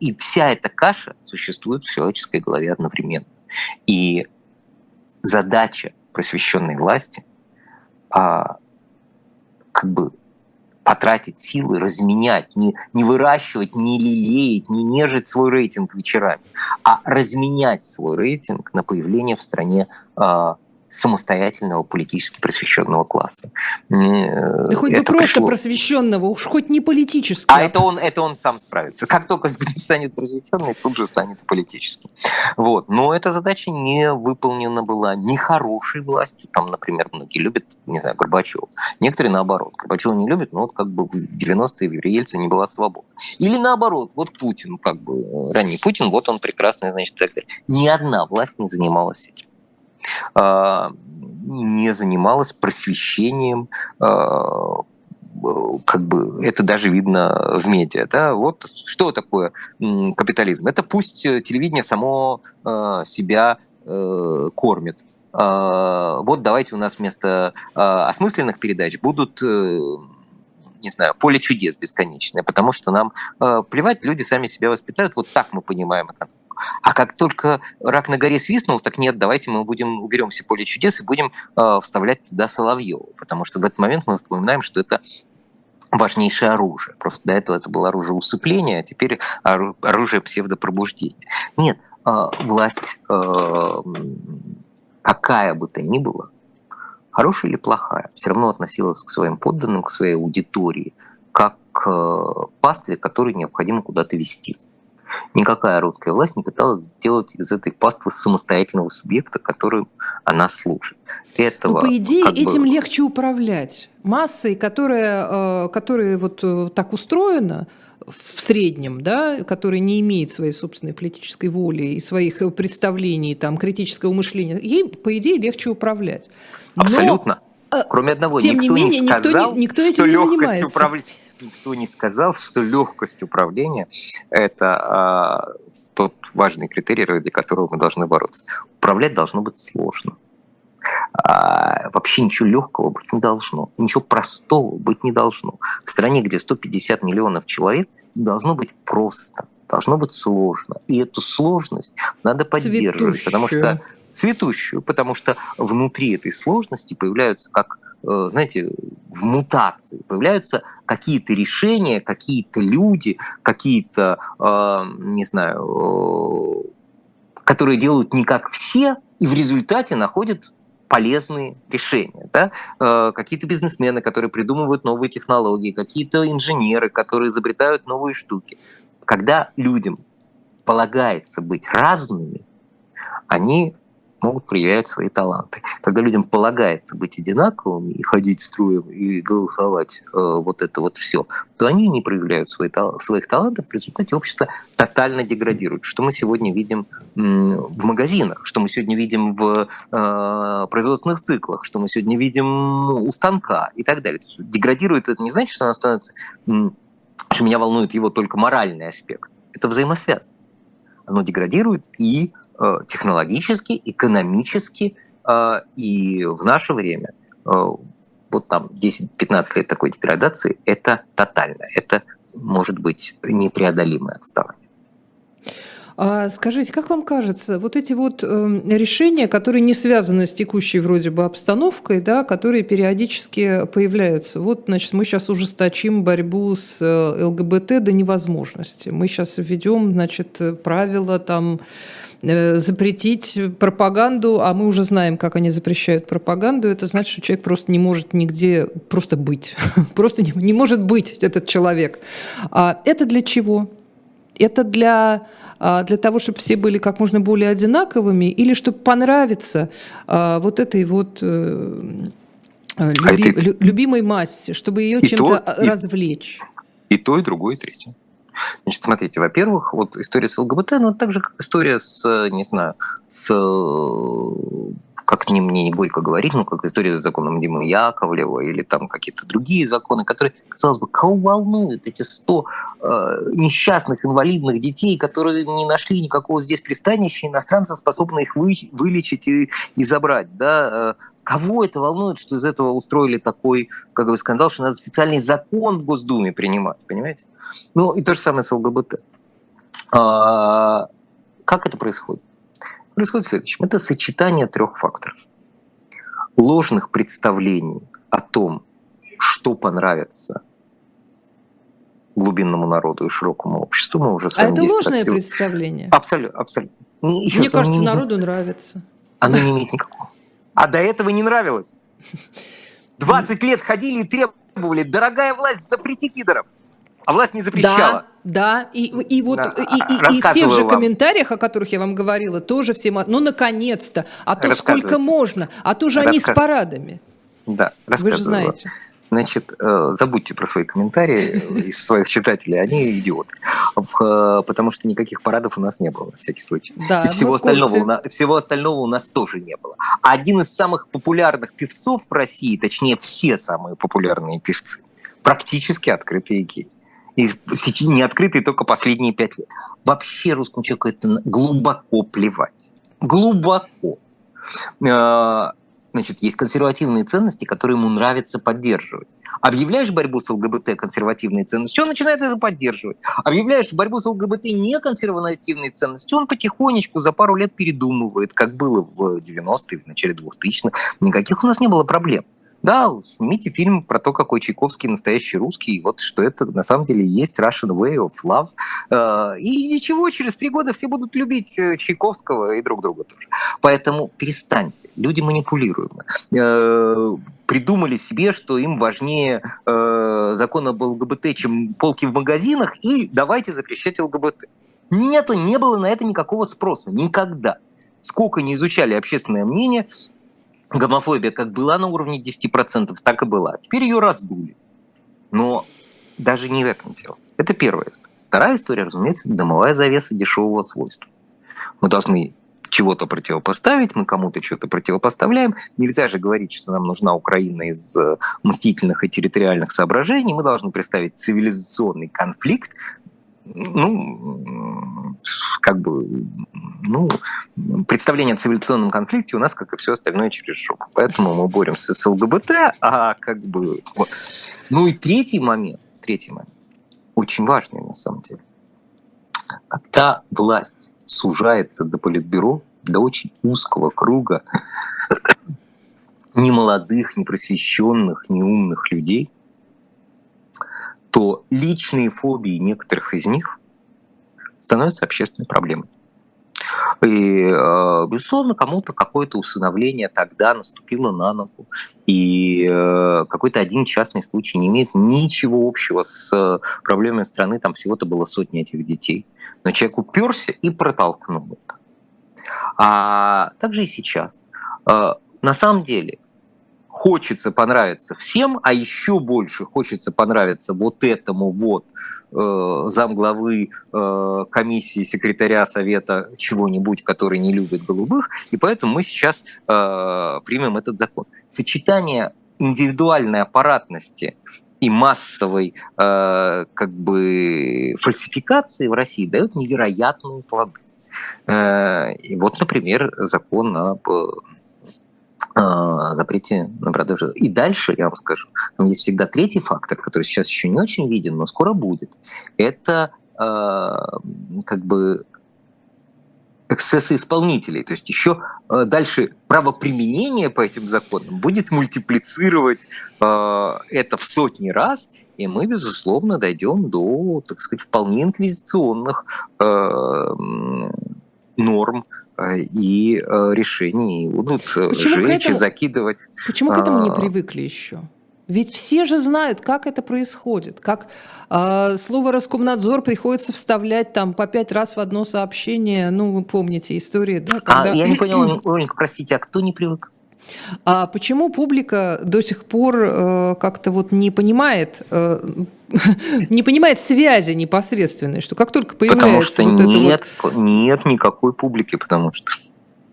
И вся эта каша существует в человеческой голове одновременно. И задача просвещенной власти как бы потратить силы, разменять, не, не выращивать, не лелеять, не нежить свой рейтинг вечерами, а разменять свой рейтинг на появление в стране э, самостоятельного политически просвещенного класса. Да хоть бы просто пришло... просвещенного, уж хоть не политического. А это он, это он сам справится. Как только станет просвещенным, тут же станет политическим. Вот. Но эта задача не выполнена была ни хорошей властью, там, например, многие любят, не знаю, Горбачева. Некоторые наоборот. Горбачева не любят, но вот как бы в 90-е в Ельце не была свобода. Или наоборот, вот Путин, как бы ранее Путин, вот он прекрасный, значит, так далее. Ни одна власть не занималась этим. А, не занималась просвещением а, как бы это даже видно в медиа. Да? Вот что такое капитализм? Это пусть телевидение само а, себя э, кормит. Вот давайте у нас вместо осмысленных передач будут э, не знаю, поле чудес бесконечное, потому что нам плевать, люди сами себя воспитают, вот так мы понимаем экономику. А как только рак на горе свистнул, так нет, давайте мы будем уберем все поле чудес и будем э, вставлять туда Соловьева, потому что в этот момент мы вспоминаем, что это важнейшее оружие. Просто до этого это было оружие усыпления, а теперь оружие псевдопробуждения. Нет, э, власть, э, какая бы то ни была, хорошая или плохая, все равно относилась к своим подданным, к своей аудитории, как к пастве, которую необходимо куда-то вести. Никакая русская власть не пыталась сделать из этой паствы самостоятельного субъекта, которым она служит. Этого, ну, по идее, этим бы... легче управлять. Массой, которая, э, которая вот э, так устроена, в среднем, да, которая не имеет своей собственной политической воли и своих представлений, там, критического мышления, ей, по идее, легче управлять. Но, Абсолютно. Э, Кроме одного, Тем никто не, менее, не сказал, никто, никто что легкость управления никто не сказал, что легкость управления – это а, тот важный критерий, ради которого мы должны бороться. Управлять должно быть сложно. А, вообще ничего легкого быть не должно, ничего простого быть не должно. В стране, где 150 миллионов человек, должно быть просто, должно быть сложно. И эту сложность надо поддерживать, Цветущую. потому что цветущую, потому что внутри этой сложности появляются как Э, знаете, в мутации. Появляются какие-то решения, какие-то люди, какие-то, э, не знаю, э, которые делают не как все, и в результате находят полезные решения. Да? Какие-то бизнесмены, которые придумывают новые технологии, какие-то инженеры, которые изобретают новые штуки. Когда людям полагается быть разными, они могут проявлять свои таланты. Когда людям полагается быть одинаковыми и ходить строем и голосовать э, вот это вот все, то они не проявляют свои, своих талантов, в результате общество тотально деградирует. Что мы сегодня видим в магазинах, что мы сегодня видим в э, производственных циклах, что мы сегодня видим у станка и так далее. Деградирует это не значит, что она становится, что меня волнует его только моральный аспект. Это взаимосвязано. Оно деградирует и технологически, экономически, э, и в наше время э, вот там 10-15 лет такой деградации, это тотально, это может быть непреодолимое отставание. А скажите, как вам кажется, вот эти вот э, решения, которые не связаны с текущей вроде бы обстановкой, да, которые периодически появляются. Вот, значит, мы сейчас ужесточим борьбу с ЛГБТ до невозможности. Мы сейчас введем, значит, правила там Э, запретить пропаганду, а мы уже знаем, как они запрещают пропаганду, это значит, что человек просто не может нигде просто быть. Просто не, не может быть этот человек. А это для чего? Это для, а, для того, чтобы все были как можно более одинаковыми, или чтобы понравиться а, вот этой вот э, люби, а это... любимой массе, чтобы ее чем-то развлечь? И то, и другое, и третье. Значит, смотрите, во-первых, вот история с ЛГБТ, ну, так же, история с, не знаю, с как не мне не горько говорить, ну, как история с законом Димы Яковлева или там какие-то другие законы, которые, казалось бы, кого волнуют эти 100 э, несчастных инвалидных детей, которые не нашли никакого здесь пристанища, иностранцы способны их вы, вылечить и, и забрать, да, э, Кого это волнует, что из этого устроили такой, как бы, скандал, что надо специальный закон в Госдуме принимать, понимаете? Ну, и то же самое с ЛГБТ. А, как это происходит? Происходит следующее. Это сочетание трех факторов. Ложных представлений о том, что понравится глубинному народу и широкому обществу. Мы уже с а это ложное раз представление? Абсолютно. абсолютно. Еще Мне кажется, не... народу нравится. Оно не имеет никакого. А до этого не нравилось. 20 лет ходили и требовали, дорогая власть, запрети пидоров. А власть не запрещала. Да, да. И, и вот да. и, и, и в тех же вам. комментариях, о которых я вам говорила, тоже всем, ну наконец-то, а то сколько можно, а то же они с парадами. Да, Вы же знаете. Значит, э, забудьте про свои комментарии из своих читателей, они идиоты. Э, потому что никаких парадов у нас не было, на всякий случай. Да, И всего остального, у нас, всего остального у нас тоже не было. А один из самых популярных певцов в России, точнее, все самые популярные певцы, практически открытые геи. И не открытые только последние пять лет. Вообще русскому человеку это глубоко плевать. Глубоко. Значит, есть консервативные ценности, которые ему нравится поддерживать. Объявляешь борьбу с ЛГБТ консервативные ценности, он начинает это поддерживать. Объявляешь борьбу с ЛГБТ не консервативные ценности, он потихонечку за пару лет передумывает, как было в 90-е, в начале 2000-х. Никаких у нас не было проблем. Да, снимите фильм про то, какой Чайковский настоящий русский, вот что это на самом деле есть Russian Way of Love. Э, и ничего, через три года все будут любить э, Чайковского и друг друга тоже. Поэтому перестаньте, люди манипулируемы э, придумали себе, что им важнее э, закон об ЛГБТ, чем полки в магазинах, и давайте запрещать ЛГБТ. Нету, не было на это никакого спроса, никогда. Сколько не изучали общественное мнение, гомофобия как была на уровне 10%, так и была. Теперь ее раздули. Но даже не в этом дело. Это первая история. Вторая история, разумеется, дымовая завеса дешевого свойства. Мы должны чего-то противопоставить, мы кому-то что-то противопоставляем. Нельзя же говорить, что нам нужна Украина из э, мстительных и территориальных соображений. Мы должны представить цивилизационный конфликт, ну, как бы, ну, представление о цивилизационном конфликте у нас, как и все остальное, через жопу. Поэтому мы боремся с ЛГБТ, а как бы... Вот. Ну и третий момент, третий момент, очень важный на самом деле. Когда власть сужается до политбюро, до очень узкого круга ни молодых, ни просвещенных, ни умных людей – то личные фобии некоторых из них становятся общественной проблемой. И, э, безусловно, кому-то какое-то усыновление тогда наступило на ногу. И э, какой-то один частный случай не имеет ничего общего с проблемой страны. Там всего-то было сотни этих детей. Но человек уперся и протолкнул это. А также и сейчас. Э, на самом деле, хочется понравиться всем, а еще больше хочется понравиться вот этому вот э, замглавы э, комиссии секретаря совета чего-нибудь, который не любит голубых, и поэтому мы сейчас э, примем этот закон. Сочетание индивидуальной аппаратности и массовой э, как бы фальсификации в России дает невероятные плоды. Э, и вот, например, закон об запрете на продажу. И дальше, я вам скажу, там есть всегда третий фактор, который сейчас еще не очень виден, но скоро будет. Это э, как бы эксцессы исполнителей. То есть еще э, дальше правоприменение по этим законам будет мультиплицировать э, это в сотни раз, и мы, безусловно, дойдем до, так сказать, вполне инквизиционных э, норм и э, решений будут э, почему жечь этому, и закидывать. Почему к этому не а, привыкли еще? Ведь все же знают, как это происходит, как э, слово Роскомнадзор приходится вставлять там по пять раз в одно сообщение. Ну, вы помните истории, да? Когда... А я не понял, Оленька, простите, а кто не привык? А почему публика до сих пор э, как-то вот не понимает, э, не понимает связи непосредственной, что как только появляется потому что вот нет, это вот... нет никакой публики, потому что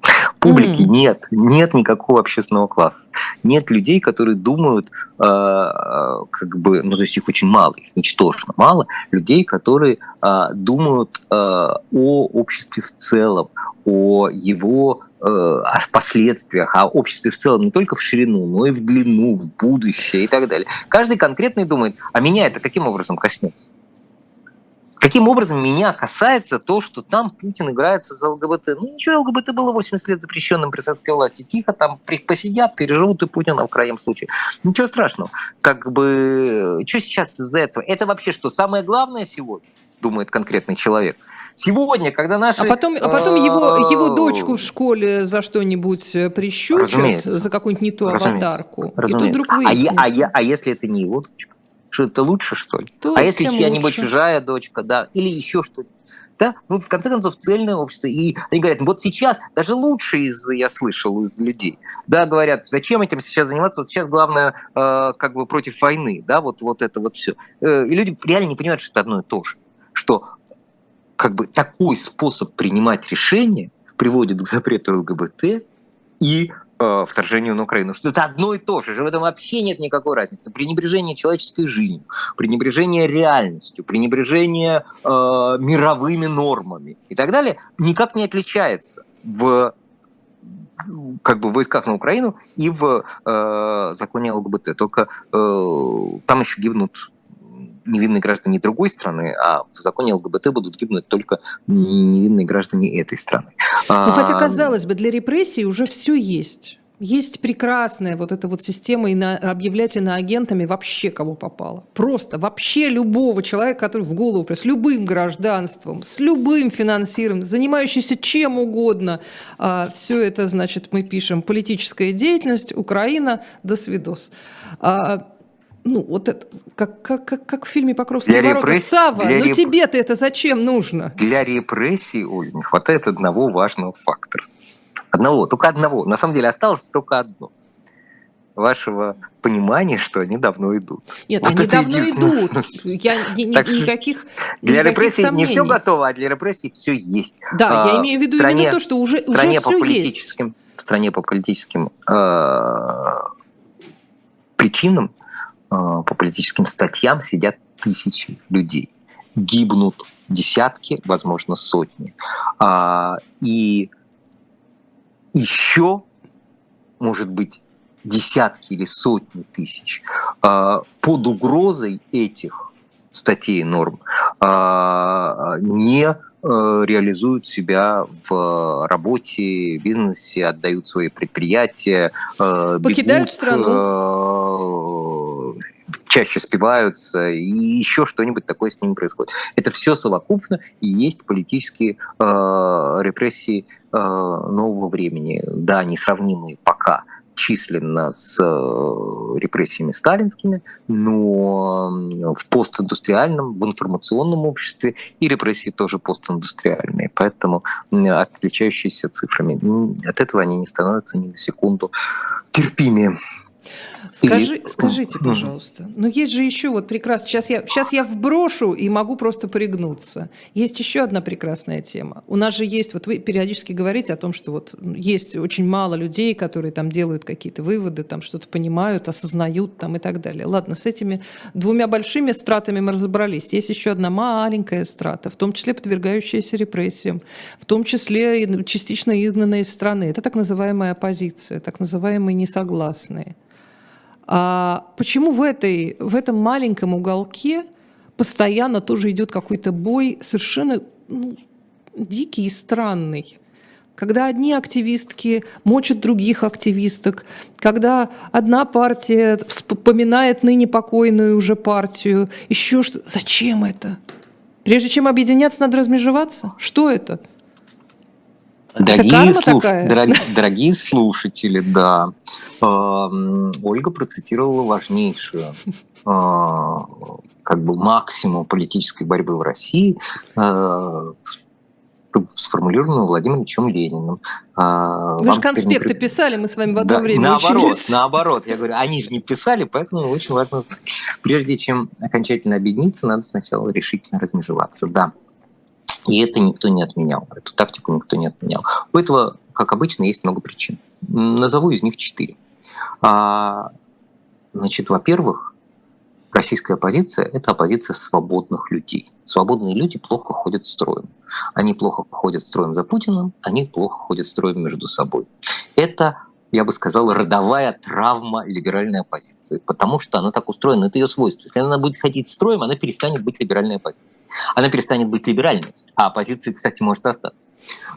публики mm. нет, нет никакого общественного класса, нет людей, которые думают, э, как бы, ну то есть их очень мало, их ничтожно мало людей, которые э, думают э, о обществе в целом, о его о последствиях, о обществе в целом не только в ширину, но и в длину, в будущее и так далее. Каждый конкретный думает, а меня это каким образом коснется? Каким образом меня касается то, что там Путин играется за ЛГБТ? Ну ничего, ЛГБТ было 80 лет запрещенным при советской власти. Тихо там посидят, переживут и Путина в крайнем случае. Ничего страшного. Как бы, что сейчас из-за этого? Это вообще что, самое главное сегодня? Думает конкретный человек. Сегодня, когда наши... А потом, а потом его, его дочку в школе за что-нибудь э, прищучат, разумеется, за какую-нибудь не ту аватарку. Разумеется. И тут вдруг а, я, а, я, а если это не его дочка? Что это лучше, что ли? То а если чья-нибудь чужая дочка, да, или еще что-нибудь? Да, ну, в конце концов, цельное общество. И они говорят, вот сейчас, даже лучше из, я слышал, из людей, да, говорят, зачем этим сейчас заниматься, вот сейчас главное, э, как бы против войны, да, вот, вот это вот все. Э, и люди реально не понимают, что это одно и то же. Что как бы такой способ принимать решения приводит к запрету ЛГБТ и э, вторжению на Украину. Что это одно и то же. В этом вообще нет никакой разницы. Пренебрежение человеческой жизнью, пренебрежение реальностью, пренебрежение э, мировыми нормами и так далее никак не отличается в как бы в войсках на Украину и в э, законе ЛГБТ. Только э, там еще гибнут невинные граждане другой страны, а в законе ЛГБТ будут гибнуть только невинные граждане этой страны. Ну, хотя, казалось бы, для репрессий уже все есть. Есть прекрасная вот эта вот система и на, объявлять иноагентами вообще кого попало. Просто вообще любого человека, который в голову, с любым гражданством, с любым финансированием, занимающийся чем угодно. А, все это, значит, мы пишем политическая деятельность, Украина, до свидос. А, ну, вот это, как, как, как, как в фильме «Покровские для ворота». Сава, ну реп... тебе-то это зачем нужно? Для репрессий, Оль, не хватает одного важного фактора – Одного, только одного. На самом деле осталось только одно вашего понимания, что они давно идут. Нет, вот они давно идут. Я ни, ни, никаких Для репрессий сомнений. не все готово, а для репрессий все есть. Да, а, я имею в виду стране, именно то, что уже, в стране уже по политическим, есть. В стране по политическим э, причинам, по политическим статьям сидят тысячи людей. Гибнут десятки, возможно, сотни. А, и еще, может быть, десятки или сотни тысяч а, под угрозой этих статей и норм а, не а, реализуют себя в работе, бизнесе, отдают свои предприятия, покидают бегут, страну чаще спиваются, и еще что-нибудь такое с ними происходит. Это все совокупно и есть политические э, репрессии э, нового времени. Да, несравнимые пока численно с э, репрессиями сталинскими, но в постиндустриальном, в информационном обществе и репрессии тоже постиндустриальные, поэтому отличающиеся цифрами. От этого они не становятся ни на секунду терпимее. Скажи, и... Скажите, пожалуйста, но есть же еще вот прекрасно, сейчас я, сейчас я вброшу и могу просто пригнуться. Есть еще одна прекрасная тема. У нас же есть, вот вы периодически говорите о том, что вот есть очень мало людей, которые там делают какие-то выводы, там что-то понимают, осознают там и так далее. Ладно, с этими двумя большими стратами мы разобрались. Есть еще одна маленькая страта, в том числе подвергающаяся репрессиям, в том числе и частично изгнанная из страны. Это так называемая оппозиция, так называемые несогласные. А почему в, этой, в этом маленьком уголке постоянно тоже идет какой-то бой совершенно ну, дикий и странный? Когда одни активистки мочат других активисток, когда одна партия вспоминает ныне покойную уже партию, еще что. Зачем это? Прежде чем объединяться, надо размежеваться? Что это? Дорогие, слуш... Дорог... Дорогие слушатели, да. Ольга процитировала важнейшую а, как бы максимум политической борьбы в России, а, сформулированную Владимиром Ильичем Лениным. А, Вы же конспекты не... писали, мы с вами в одно да, время наоборот, учились. Наоборот, я говорю, они же не писали, поэтому очень важно знать. Прежде чем окончательно объединиться, надо сначала решительно размежеваться. Да, и это никто не отменял, эту тактику никто не отменял. У этого, как обычно, есть много причин. Назову из них четыре. А, значит, во-первых, российская оппозиция – это оппозиция свободных людей. Свободные люди плохо ходят строем. Они плохо ходят строем за Путиным, они плохо ходят строем между собой. Это я бы сказал, родовая травма либеральной оппозиции, потому что она так устроена, это ее свойство. Если она будет ходить строем, она перестанет быть либеральной оппозицией. Она перестанет быть либеральной, а оппозиция, кстати, может остаться.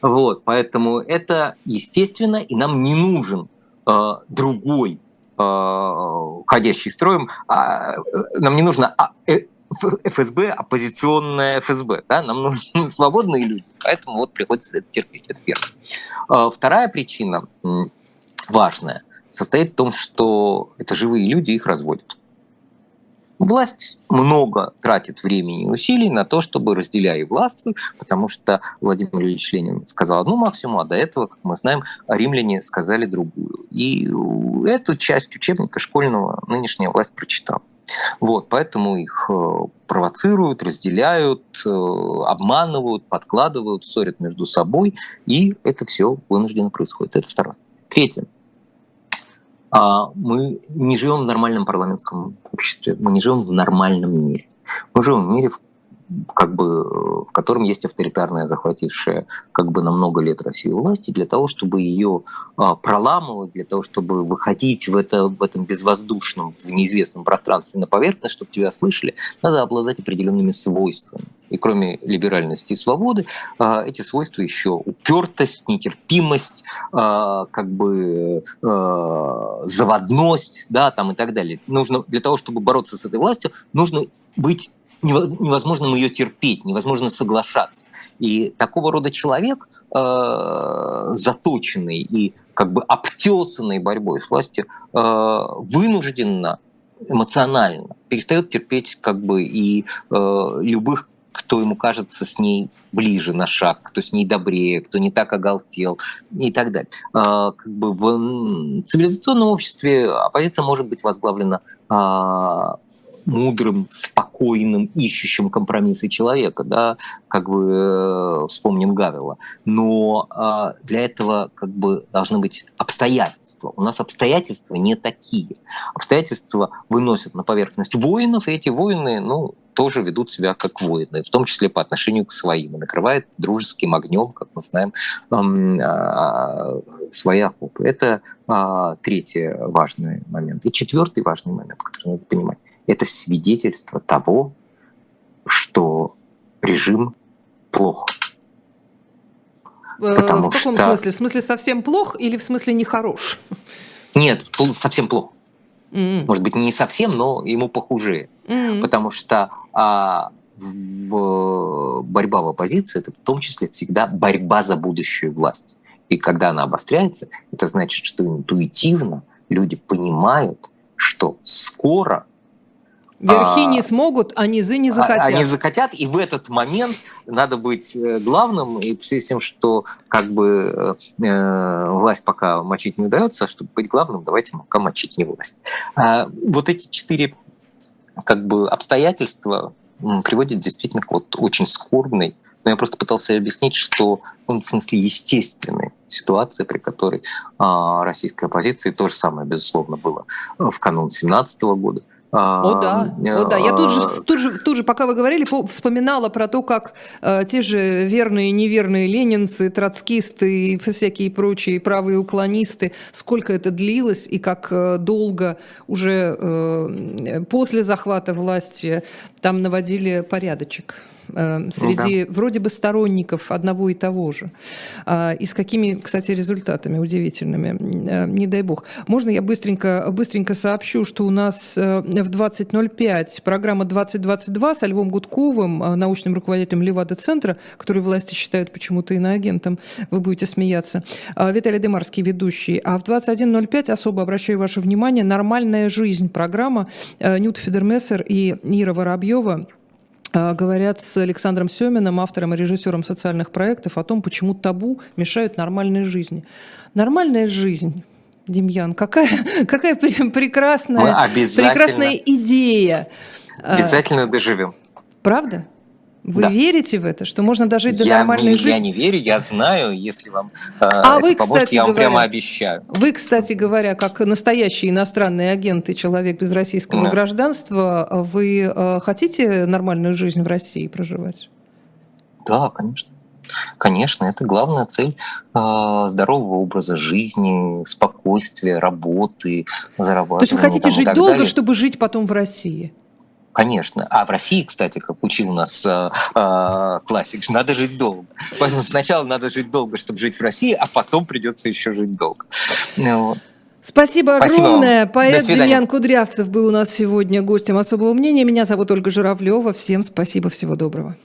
Вот, поэтому это естественно, и нам не нужен э, другой э, ходящий строем, а, э, нам не нужно а, э, ФСБ, оппозиционная ФСБ. Да? Нам нужны свободные люди, поэтому вот приходится это терпеть. Это первое. Э, вторая причина важное, состоит в том, что это живые люди, их разводят. Власть много тратит времени и усилий на то, чтобы разделяя и потому что Владимир Ильич Ленин сказал одну максимум, а до этого, как мы знаем, римляне сказали другую. И эту часть учебника школьного нынешняя власть прочитала. Вот, поэтому их э, провоцируют, разделяют, э, обманывают, подкладывают, ссорят между собой, и это все вынужденно происходит. Это второе. Третье. А, мы не живем в нормальном парламентском обществе, мы не живем в нормальном мире. Мы живем в мире, как бы, в котором есть авторитарная, захватившая как бы на много лет Россию власти, для того, чтобы ее а, проламывать, для того, чтобы выходить в, это, в этом безвоздушном, в неизвестном пространстве на поверхность, чтобы тебя слышали, надо обладать определенными свойствами. И кроме либеральности и свободы, а, эти свойства еще упертость, нетерпимость, а, как бы заводность, да, там и так далее. Нужно для того, чтобы бороться с этой властью, нужно быть невозможно ее терпеть, невозможно соглашаться. И такого рода человек, э, заточенный и как бы обтесанный борьбой с властью, э, вынужденно эмоционально перестает терпеть как бы и э, любых кто ему кажется с ней ближе на шаг, кто с ней добрее, кто не так оголтел и так далее. Как бы в цивилизационном обществе оппозиция может быть возглавлена э, мудрым, спокойным, ищущим компромиссы человека, да, как бы э, вспомним Гавела. Но э, для этого как бы должны быть обстоятельства. У нас обстоятельства не такие. Обстоятельства выносят на поверхность воинов, и эти воины, ну, тоже ведут себя как воины, в том числе по отношению к своим, и накрывают дружеским огнем, как мы знаем, э, свои окопы. Это э, третий важный момент. И четвертый важный момент, который надо понимать это свидетельство того, что режим плох. Э, Потому в каком что... смысле? В смысле совсем плох или в смысле нехорош? Нет, совсем плохо. Mm-hmm. Может быть, не совсем, но ему похуже. Mm-hmm. Потому что а, в, борьба в оппозиции это в том числе всегда борьба за будущую власть. И когда она обостряется, это значит, что интуитивно люди понимают, что скоро Верхи не смогут, а низы не а, захотят. Они захотят, и в этот момент надо быть э, главным, и в связи с тем, что как бы э, э, власть пока мочить не удается, чтобы быть главным, давайте пока мочить не власть. А, вот эти четыре как бы обстоятельства приводят действительно к вот очень скорбной, но я просто пытался объяснить, что ну, в смысле естественной ситуации, при которой а, российской оппозиции то же самое, безусловно, было в канун 2017 года, о да, о да. Я тут же, а, тут же, тут же, пока вы говорили, вспоминала про то, как э, те же верные и неверные ленинцы, троцкисты и всякие прочие правые уклонисты, сколько это длилось и как э, долго уже э, после захвата власти там наводили порядочек. Э, среди да. вроде бы сторонников одного и того же. А, и с какими, кстати, результатами удивительными, э, не дай бог. Можно я быстренько, быстренько сообщу, что у нас э, в 20.05 программа 2022 со Львом Гудковым, научным руководителем Левада-центра, который власти считают почему-то иноагентом, вы будете смеяться. Виталий Демарский ведущий. А в 21.05 особо обращаю ваше внимание «Нормальная жизнь» программа Нют Федермессер и Ира Воробьева а, говорят с Александром Семиным, автором и режиссером социальных проектов, о том, почему табу мешают нормальной жизни. Нормальная жизнь Демьян, какая, какая прекрасная, прекрасная идея. А, обязательно доживем. Правда? Вы да. верите в это, что можно дожить до я, нормальной не, жизни? Я не верю, я знаю, если вам э, а это вы, поможет, кстати я вам говоря, прямо обещаю. Вы, кстати говоря, как настоящий иностранный агент и человек без российского да. гражданства, вы э, хотите нормальную жизнь в России проживать? Да, конечно. Конечно, это главная цель э, здорового образа жизни, спокойствия, работы, зарабатывания. То есть вы хотите жить долго, далее. чтобы жить потом в России? Конечно. А в России, кстати, как учил нас э, э, классик, надо жить долго. Поэтому сначала надо жить долго, чтобы жить в России, а потом придется еще жить долго. Вот. Спасибо, Спасибо огромное. Вам. Поэт Демьян Кудрявцев был у нас сегодня гостем особого мнения. Меня зовут Ольга Журавлева. Всем спасибо, всего доброго.